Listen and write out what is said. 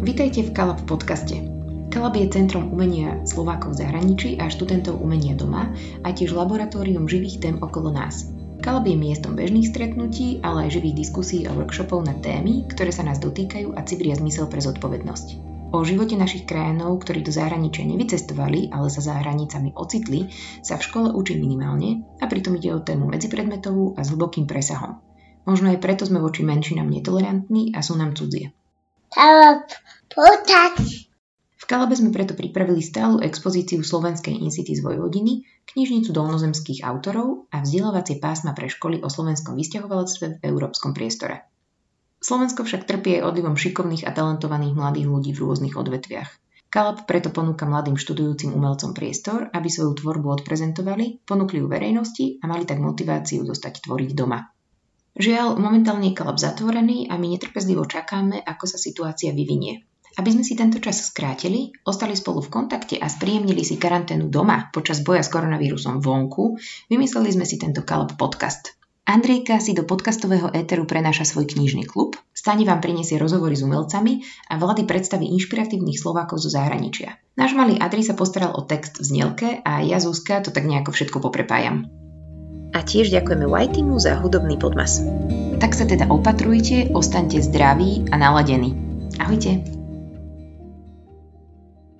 Vítajte v Kalab podcaste. Kalab je centrom umenia Slovákov v zahraničí a študentov umenia doma a tiež laboratórium živých tém okolo nás. Kalab je miestom bežných stretnutí, ale aj živých diskusí a workshopov na témy, ktoré sa nás dotýkajú a cibria zmysel pre zodpovednosť. O živote našich krajinov, ktorí do zahraničia nevycestovali, ale sa za hranicami ocitli, sa v škole učí minimálne a pritom ide o tému medzipredmetovú a s hlbokým presahom. Možno aj preto sme voči menšinám netolerantní a sú nám cudzie. V Kalabe sme preto pripravili stálu expozíciu Slovenskej incity z Vojvodiny, knižnicu dolnozemských autorov a vzdelávacie pásma pre školy o slovenskom vysťahovalectve v európskom priestore. Slovensko však trpie odlivom šikovných a talentovaných mladých ľudí v rôznych odvetviach. Kalab preto ponúka mladým študujúcim umelcom priestor, aby svoju tvorbu odprezentovali, ponúkli ju verejnosti a mali tak motiváciu zostať tvoriť doma. Žiaľ, momentálne je kalab zatvorený a my netrpezlivo čakáme, ako sa situácia vyvinie. Aby sme si tento čas skrátili, ostali spolu v kontakte a spríjemnili si karanténu doma počas boja s koronavírusom vonku, vymysleli sme si tento kalab podcast. Andrejka si do podcastového éteru prenáša svoj knižný klub, Stani vám prinesie rozhovory s umelcami a Vlady predstaví inšpiratívnych Slovákov zo zahraničia. Náš malý Adri sa postaral o text v znelke a ja Zuzka to tak nejako všetko poprepájam. A tiež ďakujeme Whiteymu za hudobný podmas. Tak sa teda opatrujte, ostaňte zdraví a naladení. Ahojte!